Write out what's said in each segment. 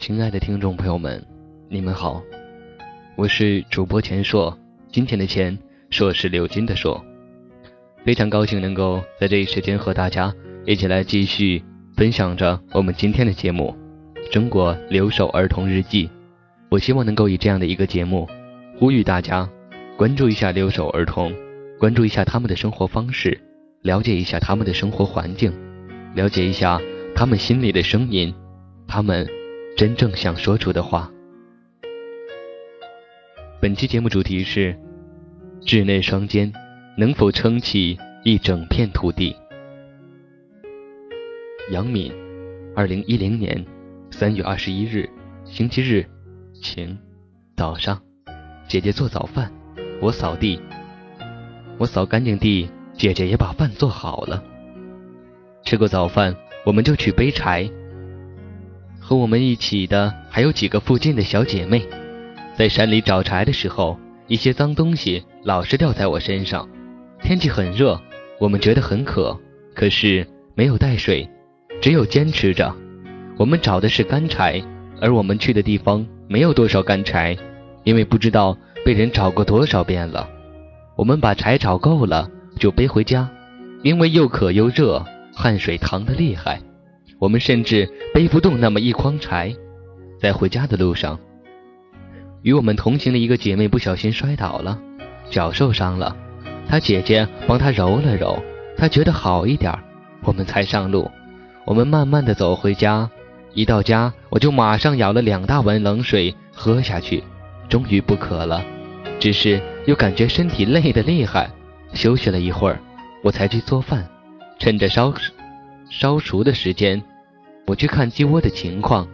亲爱的听众朋友们，你们好，我是主播钱硕，今天的钱硕是鎏金的硕，非常高兴能够在这一时间和大家一起来继续分享着我们今天的节目《中国留守儿童日记》。我希望能够以这样的一个节目，呼吁大家关注一下留守儿童，关注一下他们的生活方式，了解一下他们的生活环境，了解一下他们心里的声音，他们。真正想说出的话。本期节目主题是：稚嫩双肩能否撑起一整片土地？杨敏，二零一零年三月二十一日，星期日，晴，早上，姐姐做早饭，我扫地，我扫干净地，姐姐也把饭做好了。吃过早饭，我们就去背柴。和我们一起的还有几个附近的小姐妹，在山里找柴的时候，一些脏东西老是掉在我身上。天气很热，我们觉得很渴，可是没有带水，只有坚持着。我们找的是干柴，而我们去的地方没有多少干柴，因为不知道被人找过多少遍了。我们把柴找够了就背回家，因为又渴又热，汗水淌得厉害。我们甚至背不动那么一筐柴，在回家的路上，与我们同行的一个姐妹不小心摔倒了，脚受伤了，她姐姐帮她揉了揉，她觉得好一点，我们才上路。我们慢慢的走回家，一到家我就马上舀了两大碗冷水喝下去，终于不渴了，只是又感觉身体累得厉害。休息了一会儿，我才去做饭，趁着烧烧熟的时间。我去看鸡窝的情况，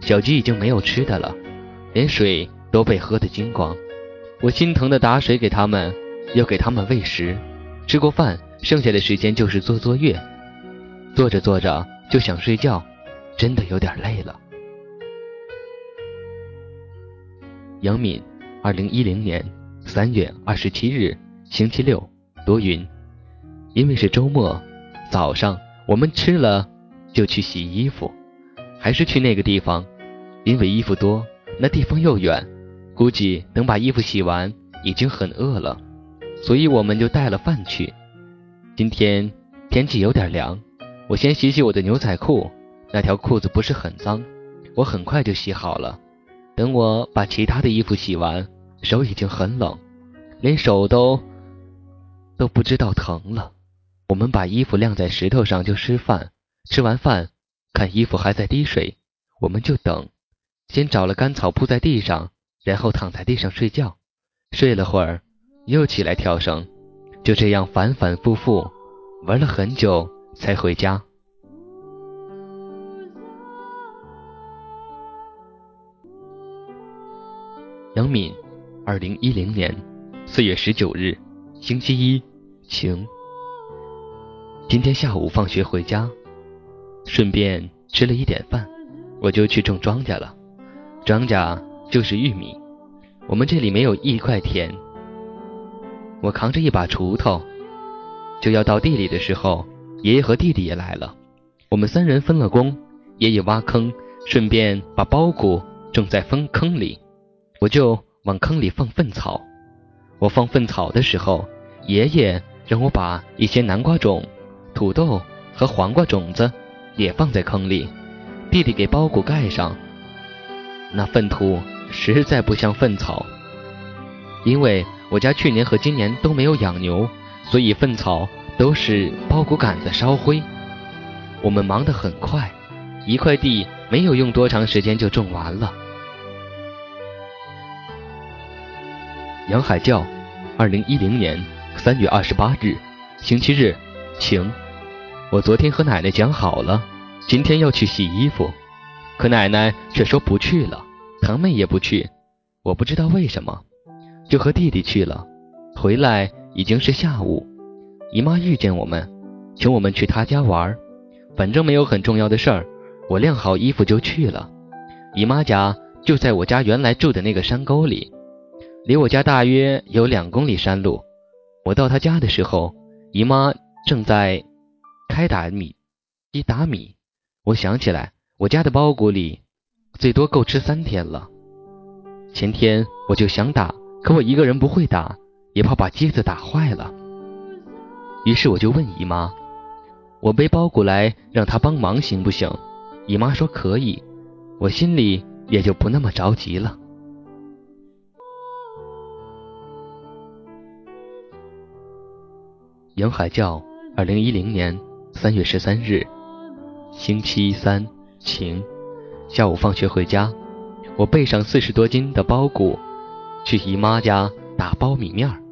小鸡已经没有吃的了，连水都被喝得精光。我心疼的打水给他们，又给他们喂食。吃过饭，剩下的时间就是做作业。做着做着就想睡觉，真的有点累了。杨敏，二零一零年三月二十七日，星期六，多云。因为是周末，早上我们吃了。就去洗衣服，还是去那个地方，因为衣服多，那地方又远，估计等把衣服洗完已经很饿了，所以我们就带了饭去。今天天气有点凉，我先洗洗我的牛仔裤，那条裤子不是很脏，我很快就洗好了。等我把其他的衣服洗完，手已经很冷，连手都都不知道疼了。我们把衣服晾在石头上就吃饭。吃完饭，看衣服还在滴水，我们就等。先找了干草铺在地上，然后躺在地上睡觉。睡了会儿，又起来跳绳，就这样反反复复玩了很久才回家。杨敏，二零一零年四月十九日，星期一，晴。今天下午放学回家。顺便吃了一点饭，我就去种庄稼了。庄稼就是玉米，我们这里没有一块田。我扛着一把锄头，就要到地里的时候，爷爷和弟弟也来了。我们三人分了工，爷爷挖坑，顺便把苞谷种在粪坑里，我就往坑里放粪草。我放粪草的时候，爷爷让我把一些南瓜种、土豆和黄瓜种子。也放在坑里，弟弟给苞谷盖上。那粪土实在不像粪草，因为我家去年和今年都没有养牛，所以粪草都是苞谷杆子烧灰。我们忙得很快，一块地没有用多长时间就种完了。杨海教，二零一零年三月二十八日，星期日，晴。我昨天和奶奶讲好了，今天要去洗衣服，可奶奶却说不去了，堂妹也不去，我不知道为什么，就和弟弟去了。回来已经是下午，姨妈遇见我们，请我们去她家玩，反正没有很重要的事儿，我晾好衣服就去了。姨妈家就在我家原来住的那个山沟里，离我家大约有两公里山路。我到她家的时候，姨妈正在。开打米，一打米，我想起来，我家的包谷里最多够吃三天了。前天我就想打，可我一个人不会打，也怕把机子打坏了。于是我就问姨妈：“我背包谷来让她帮忙行不行？”姨妈说可以，我心里也就不那么着急了。杨海教，二零一零年三月十三日，星期三，晴。下午放学回家，我背上四十多斤的包谷，去姨妈家打苞米面儿，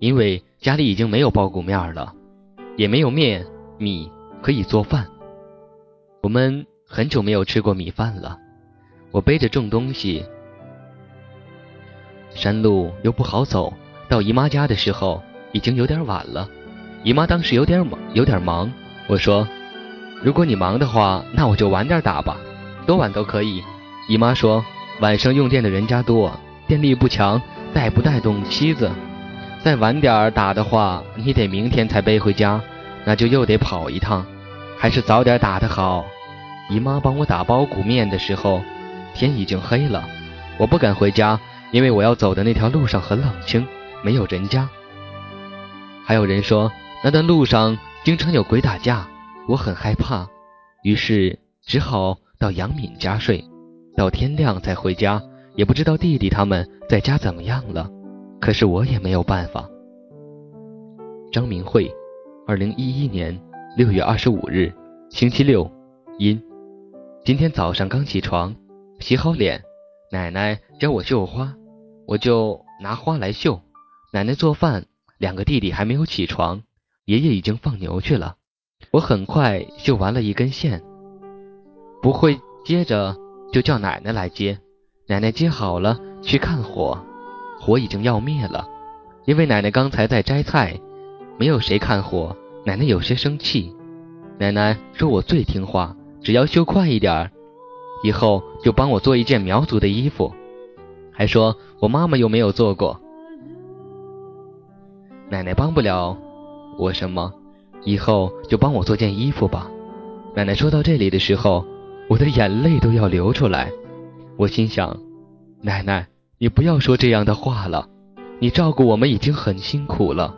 因为家里已经没有苞谷面了，也没有面米可以做饭。我们很久没有吃过米饭了。我背着重东西，山路又不好走，到姨妈家的时候已经有点晚了。姨妈当时有点忙，有点忙。我说：“如果你忙的话，那我就晚点打吧。”多晚都可以，姨妈说晚上用电的人家多，电力不强，带不带动妻子。再晚点打的话，你得明天才背回家，那就又得跑一趟，还是早点打的好。姨妈帮我打包谷面的时候，天已经黑了，我不敢回家，因为我要走的那条路上很冷清，没有人家。还有人说那段路上经常有鬼打架，我很害怕，于是只好。到杨敏家睡，到天亮才回家，也不知道弟弟他们在家怎么样了。可是我也没有办法。张明慧，二零一一年六月二十五日，星期六，阴。今天早上刚起床，洗好脸，奶奶教我绣花，我就拿花来绣。奶奶做饭，两个弟弟还没有起床，爷爷已经放牛去了。我很快绣完了一根线。不会接着就叫奶奶来接，奶奶接好了去看火，火已经要灭了，因为奶奶刚才在摘菜，没有谁看火，奶奶有些生气。奶奶说我最听话，只要绣快一点儿，以后就帮我做一件苗族的衣服，还说我妈妈又没有做过，奶奶帮不了我什么，以后就帮我做件衣服吧。奶奶说到这里的时候。我的眼泪都要流出来，我心想：奶奶，你不要说这样的话了。你照顾我们已经很辛苦了，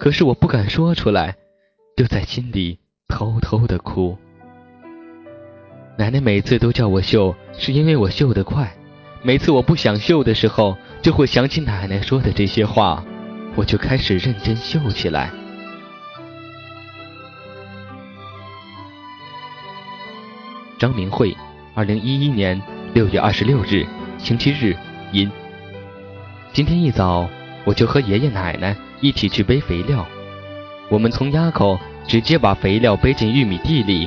可是我不敢说出来，就在心里偷偷的哭。奶奶每次都叫我绣，是因为我绣得快。每次我不想绣的时候，就会想起奶奶说的这些话，我就开始认真绣起来。张明慧，二零一一年六月二十六日，星期日，阴。今天一早，我就和爷爷奶奶一起去背肥料。我们从垭口直接把肥料背进玉米地里，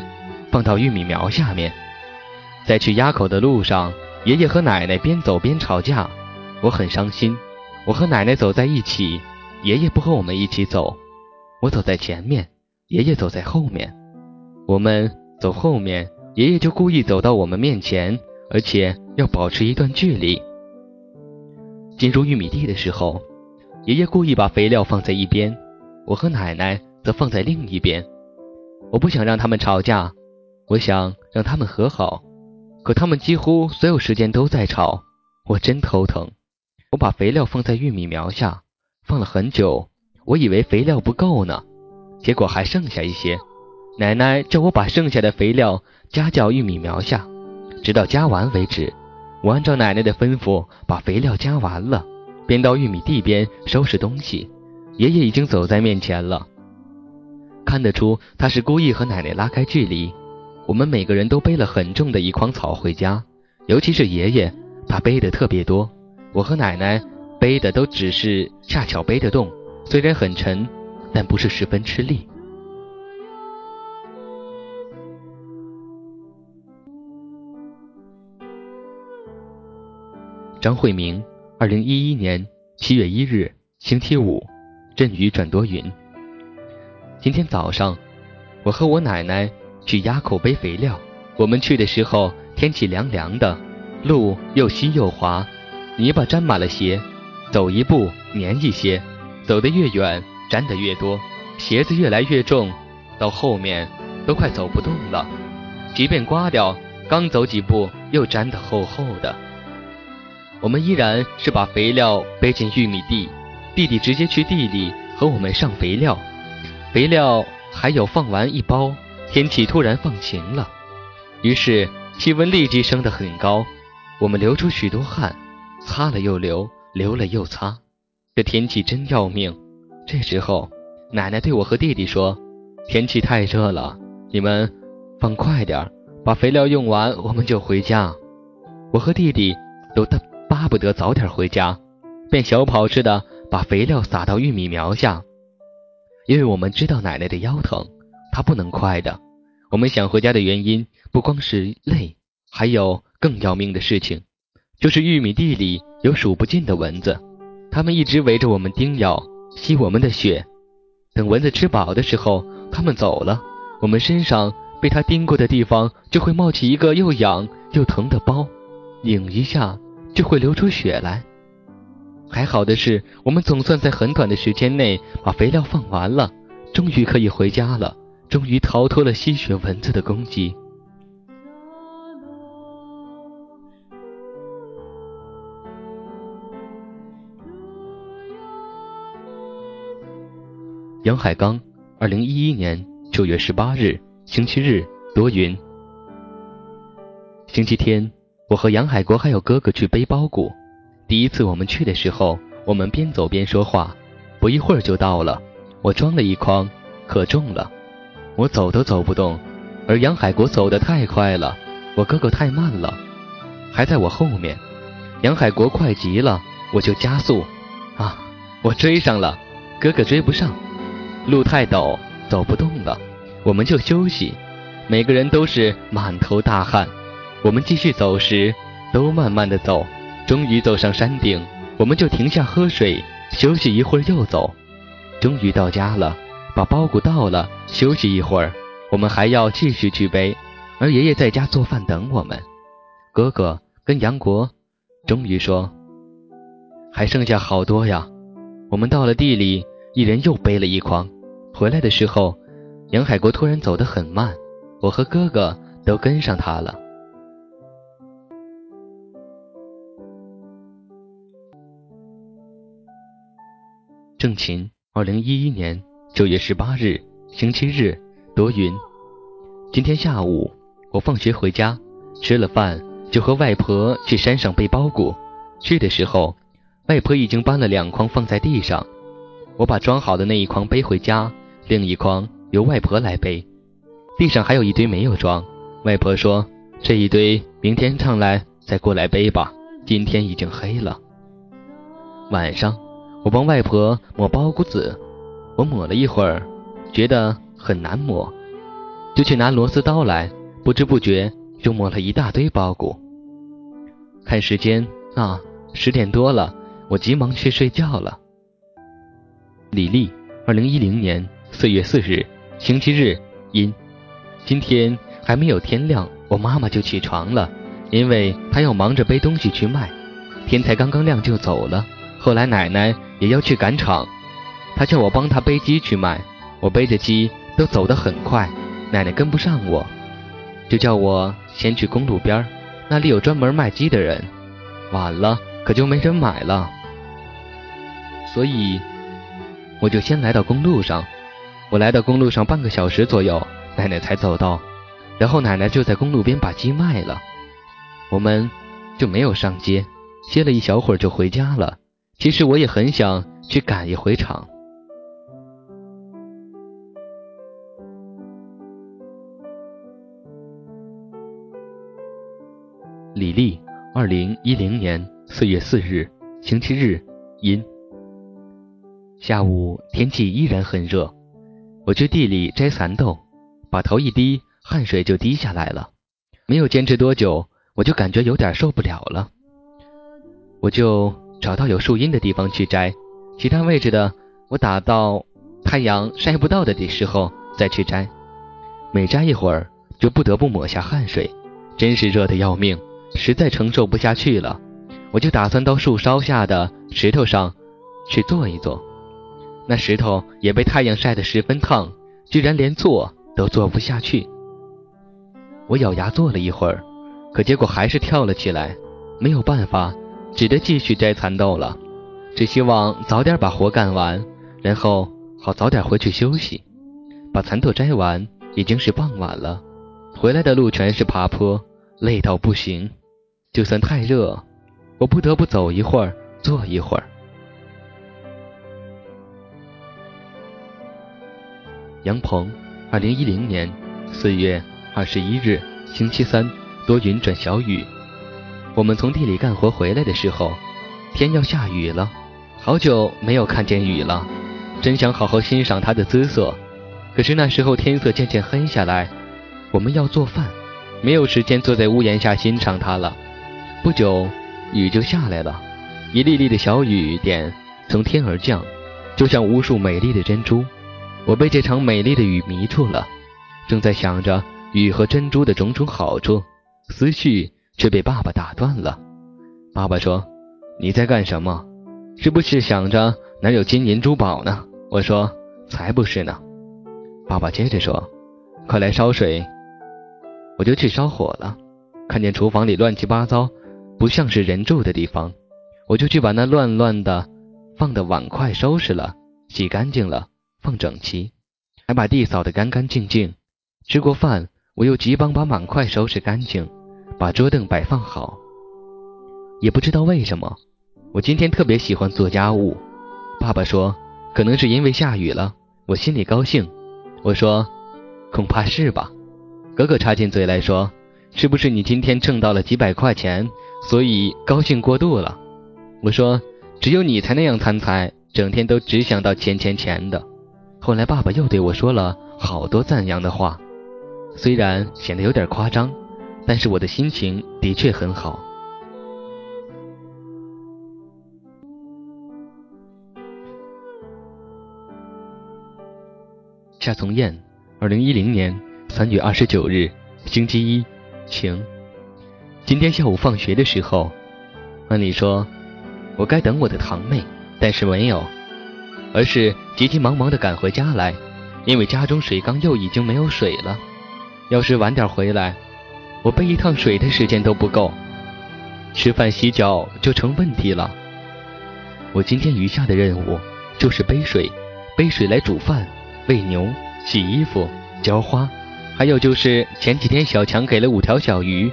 放到玉米苗下面。在去垭口的路上，爷爷和奶奶边走边吵架，我很伤心。我和奶奶走在一起，爷爷不和我们一起走。我走在前面，爷爷走在后面。我们走后面。爷爷就故意走到我们面前，而且要保持一段距离。进入玉米地的时候，爷爷故意把肥料放在一边，我和奶奶则放在另一边。我不想让他们吵架，我想让他们和好，可他们几乎所有时间都在吵，我真头疼。我把肥料放在玉米苗下，放了很久，我以为肥料不够呢，结果还剩下一些。奶奶叫我把剩下的肥料加到玉米苗下，直到加完为止。我按照奶奶的吩咐把肥料加完了，便到玉米地边收拾东西。爷爷已经走在面前了，看得出他是故意和奶奶拉开距离。我们每个人都背了很重的一筐草回家，尤其是爷爷，他背的特别多。我和奶奶背的都只是恰巧背得动，虽然很沉，但不是十分吃力。张慧明，二零一一年七月一日，星期五，阵雨转多云。今天早上，我和我奶奶去垭口背肥料。我们去的时候，天气凉凉的，路又稀又滑，泥巴沾满了鞋，走一步粘一些，走得越远沾得越多，鞋子越来越重，到后面都快走不动了。即便刮掉，刚走几步又粘得厚厚的。我们依然是把肥料背进玉米地，弟弟直接去地里和我们上肥料。肥料还有放完一包，天气突然放晴了，于是气温立即升得很高。我们流出许多汗，擦了又流，流了又擦。这天气真要命。这时候，奶奶对我和弟弟说：“天气太热了，你们放快点，把肥料用完，我们就回家。”我和弟弟都巴不得早点回家，便小跑似的把肥料撒到玉米苗下。因为我们知道奶奶的腰疼，她不能快的。我们想回家的原因不光是累，还有。更要命的事情，就是玉米地里有数不尽的蚊子，它们一直围着我们叮咬，吸我们的血。等蚊子吃饱的时候，它们走了，我们身上被它叮过的地方就会冒起一个又痒又疼的包，拧一下就会流出血来。还好的是，我们总算在很短的时间内把肥料放完了，终于可以回家了，终于逃脱了吸血蚊子的攻击。杨海刚，二零一一年九月十八日，星期日，多云。星期天，我和杨海国还有哥哥去背包谷。第一次我们去的时候，我们边走边说话，不一会儿就到了。我装了一筐，可重了，我走都走不动。而杨海国走得太快了，我哥哥太慢了，还在我后面。杨海国快极了，我就加速，啊，我追上了，哥哥追不上。路太陡，走不动了，我们就休息。每个人都是满头大汗。我们继续走时，都慢慢的走。终于走上山顶，我们就停下喝水，休息一会儿又走。终于到家了，把包谷倒了，休息一会儿。我们还要继续去背，而爷爷在家做饭等我们。哥哥跟杨国终于说：“还剩下好多呀。”我们到了地里，一人又背了一筐。回来的时候，杨海国突然走得很慢，我和哥哥都跟上他了。郑琴，二零一一年九月十八日，星期日，多云。今天下午我放学回家，吃了饭就和外婆去山上背包谷。去的时候，外婆已经搬了两筐放在地上，我把装好的那一筐背回家。另一筐由外婆来背，地上还有一堆没有装。外婆说：“这一堆明天上来再过来背吧，今天已经黑了。”晚上，我帮外婆抹包谷子，我抹了一会儿，觉得很难抹，就去拿螺丝刀来，不知不觉就抹了一大堆包谷。看时间啊，十点多了，我急忙去睡觉了。李丽，二零一零年。四月四日，星期日，阴。今天还没有天亮，我妈妈就起床了，因为她要忙着背东西去卖。天才刚刚亮就走了。后来奶奶也要去赶场，她叫我帮她背鸡去卖。我背着鸡都走得很快，奶奶跟不上我，就叫我先去公路边那里有专门卖鸡的人。晚了可就没人买了，所以我就先来到公路上。我来到公路上半个小时左右，奶奶才走到，然后奶奶就在公路边把鸡卖了，我们就没有上街，歇了一小会儿就回家了。其实我也很想去赶一回场。李丽，二零一零年四月四日，星期日，阴。下午天气依然很热。我去地里摘蚕豆，把头一低，汗水就滴下来了。没有坚持多久，我就感觉有点受不了了。我就找到有树荫的地方去摘，其他位置的我打到太阳晒不到的的时候再去摘。每摘一会儿，就不得不抹下汗水，真是热得要命，实在承受不下去了。我就打算到树梢下的石头上去坐一坐。那石头也被太阳晒得十分烫，居然连坐都坐不下去。我咬牙坐了一会儿，可结果还是跳了起来。没有办法，只得继续摘蚕豆了。只希望早点把活干完，然后好早点回去休息。把蚕豆摘完，已经是傍晚了。回来的路全是爬坡，累到不行。就算太热，我不得不走一会儿，坐一会儿。杨鹏，二零一零年四月二十一日，星期三，多云转小雨。我们从地里干活回来的时候，天要下雨了，好久没有看见雨了，真想好好欣赏它的姿色。可是那时候天色渐渐黑下来，我们要做饭，没有时间坐在屋檐下欣赏它了。不久，雨就下来了，一粒粒的小雨点从天而降，就像无数美丽的珍珠。我被这场美丽的雨迷住了，正在想着雨和珍珠的种种好处，思绪却被爸爸打断了。爸爸说：“你在干什么？是不是想着哪有金银珠宝呢？”我说：“才不是呢。”爸爸接着说：“快来烧水。”我就去烧火了，看见厨房里乱七八糟，不像是人住的地方，我就去把那乱乱的放的碗筷收拾了，洗干净了。放整齐，还把地扫得干干净净。吃过饭，我又急忙把碗筷收拾干净，把桌凳摆放好。也不知道为什么，我今天特别喜欢做家务。爸爸说，可能是因为下雨了，我心里高兴。我说，恐怕是吧。哥哥插进嘴来说，是不是你今天挣到了几百块钱，所以高兴过度了？我说，只有你才那样贪财，整天都只想到钱钱钱的。后来，爸爸又对我说了好多赞扬的话，虽然显得有点夸张，但是我的心情的确很好。夏从燕，二零一零年三月二十九日，星期一，晴。今天下午放学的时候，按理说，我该等我的堂妹，但是没有。而是急急忙忙的赶回家来，因为家中水缸又已经没有水了。要是晚点回来，我背一趟水的时间都不够，吃饭洗脚就成问题了。我今天余下的任务就是背水，背水来煮饭、喂牛、洗衣服、浇花，还有就是前几天小强给了五条小鱼，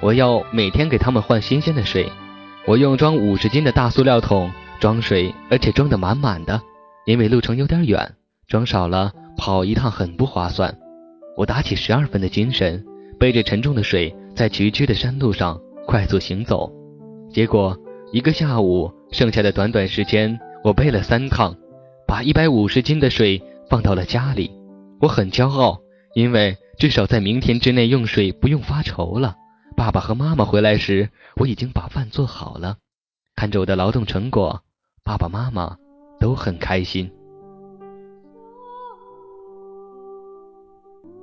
我要每天给他们换新鲜的水。我用装五十斤的大塑料桶装水，而且装得满满的。因为路程有点远，装少了跑一趟很不划算。我打起十二分的精神，背着沉重的水在崎岖的山路上快速行走。结果一个下午，剩下的短短时间，我背了三趟，把一百五十斤的水放到了家里。我很骄傲，因为至少在明天之内用水不用发愁了。爸爸和妈妈回来时，我已经把饭做好了。看着我的劳动成果，爸爸妈妈。都很开心。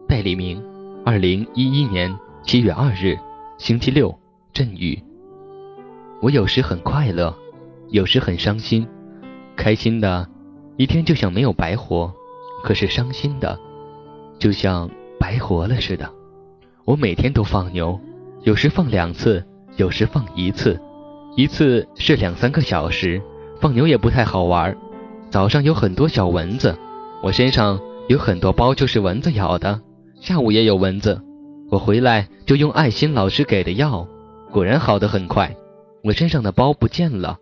戴立明，二零一一年七月二日，星期六，阵雨。我有时很快乐，有时很伤心。开心的，一天就像没有白活；可是伤心的，就像白活了似的。我每天都放牛，有时放两次，有时放一次，一次是两三个小时。放牛也不太好玩。早上有很多小蚊子，我身上有很多包，就是蚊子咬的。下午也有蚊子，我回来就用爱心老师给的药，果然好的很快。我身上的包不见了，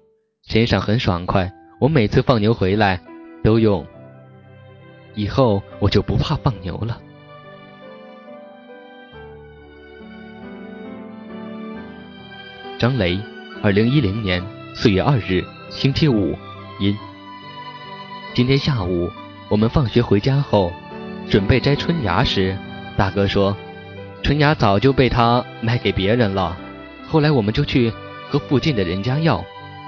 身上很爽快。我每次放牛回来都用，以后我就不怕放牛了。张雷，二零一零年四月二日，星期五，阴。今天下午，我们放学回家后，准备摘春芽时，大哥说，春芽早就被他卖给别人了。后来我们就去和附近的人家要，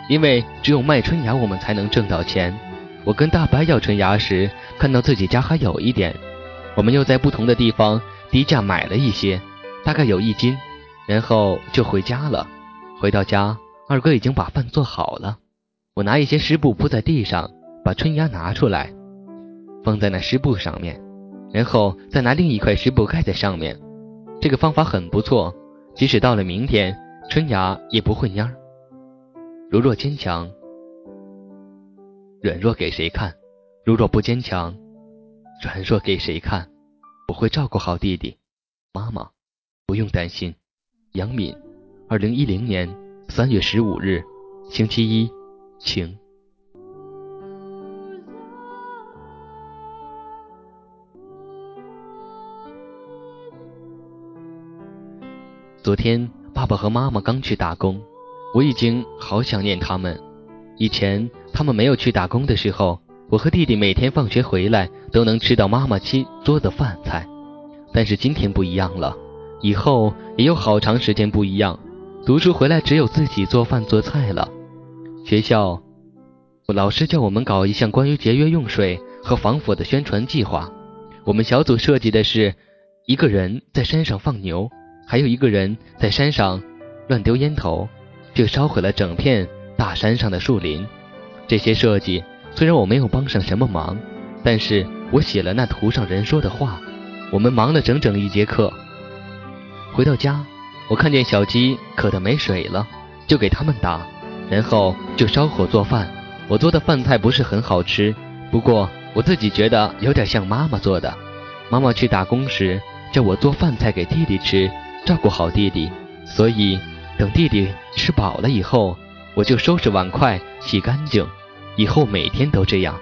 因为只有卖春芽，我们才能挣到钱。我跟大白要春芽时，看到自己家还有一点，我们又在不同的地方低价买了一些，大概有一斤，然后就回家了。回到家，二哥已经把饭做好了，我拿一些湿布铺在地上。把春芽拿出来，放在那湿布上面，然后再拿另一块湿布盖在上面。这个方法很不错，即使到了明天，春芽也不会蔫。如若坚强，软弱给谁看？如若不坚强，软弱给谁看？我会照顾好弟弟，妈妈不用担心。杨敏，二零一零年三月十五日，星期一，晴。天爸爸和妈妈刚去打工，我已经好想念他们。以前他们没有去打工的时候，我和弟弟每天放学回来都能吃到妈妈亲做的饭菜。但是今天不一样了，以后也有好长时间不一样。读书回来只有自己做饭做菜了。学校老师叫我们搞一项关于节约用水和防火的宣传计划。我们小组设计的是一个人在山上放牛。还有一个人在山上乱丢烟头，就烧毁了整片大山上的树林。这些设计虽然我没有帮上什么忙，但是我写了那图上人说的话。我们忙了整整一节课。回到家，我看见小鸡渴得没水了，就给它们打，然后就烧火做饭。我做的饭菜不是很好吃，不过我自己觉得有点像妈妈做的。妈妈去打工时，叫我做饭菜给弟弟吃。照顾好弟弟，所以等弟弟吃饱了以后，我就收拾碗筷、洗干净。以后每天都这样。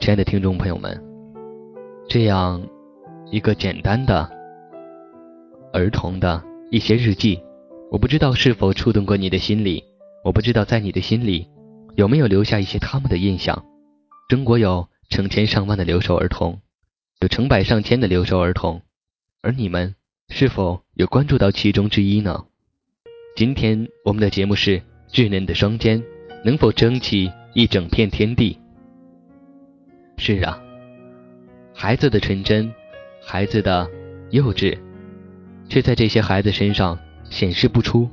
亲爱的听众朋友们，这样一个简单的儿童的一些日记。我不知道是否触动过你的心里，我不知道在你的心里有没有留下一些他们的印象。中国有成千上万的留守儿童，有成百上千的留守儿童，而你们是否有关注到其中之一呢？今天我们的节目是稚嫩的双肩能否撑起一整片天地？是啊，孩子的纯真，孩子的幼稚，却在这些孩子身上。显示不出，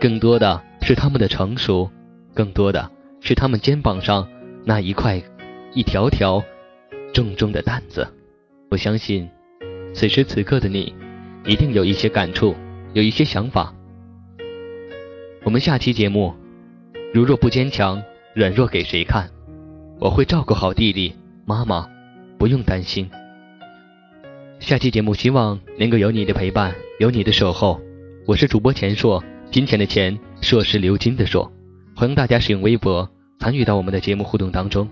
更多的是他们的成熟，更多的是他们肩膀上那一块、一条条重重的担子。我相信，此时此刻的你，一定有一些感触，有一些想法。我们下期节目，如若不坚强，软弱给谁看？我会照顾好弟弟，妈妈不用担心。下期节目希望能够有你的陪伴，有你的守候。我是主播钱硕，金钱的钱，硕是流金的硕。欢迎大家使用微博参与到我们的节目互动当中。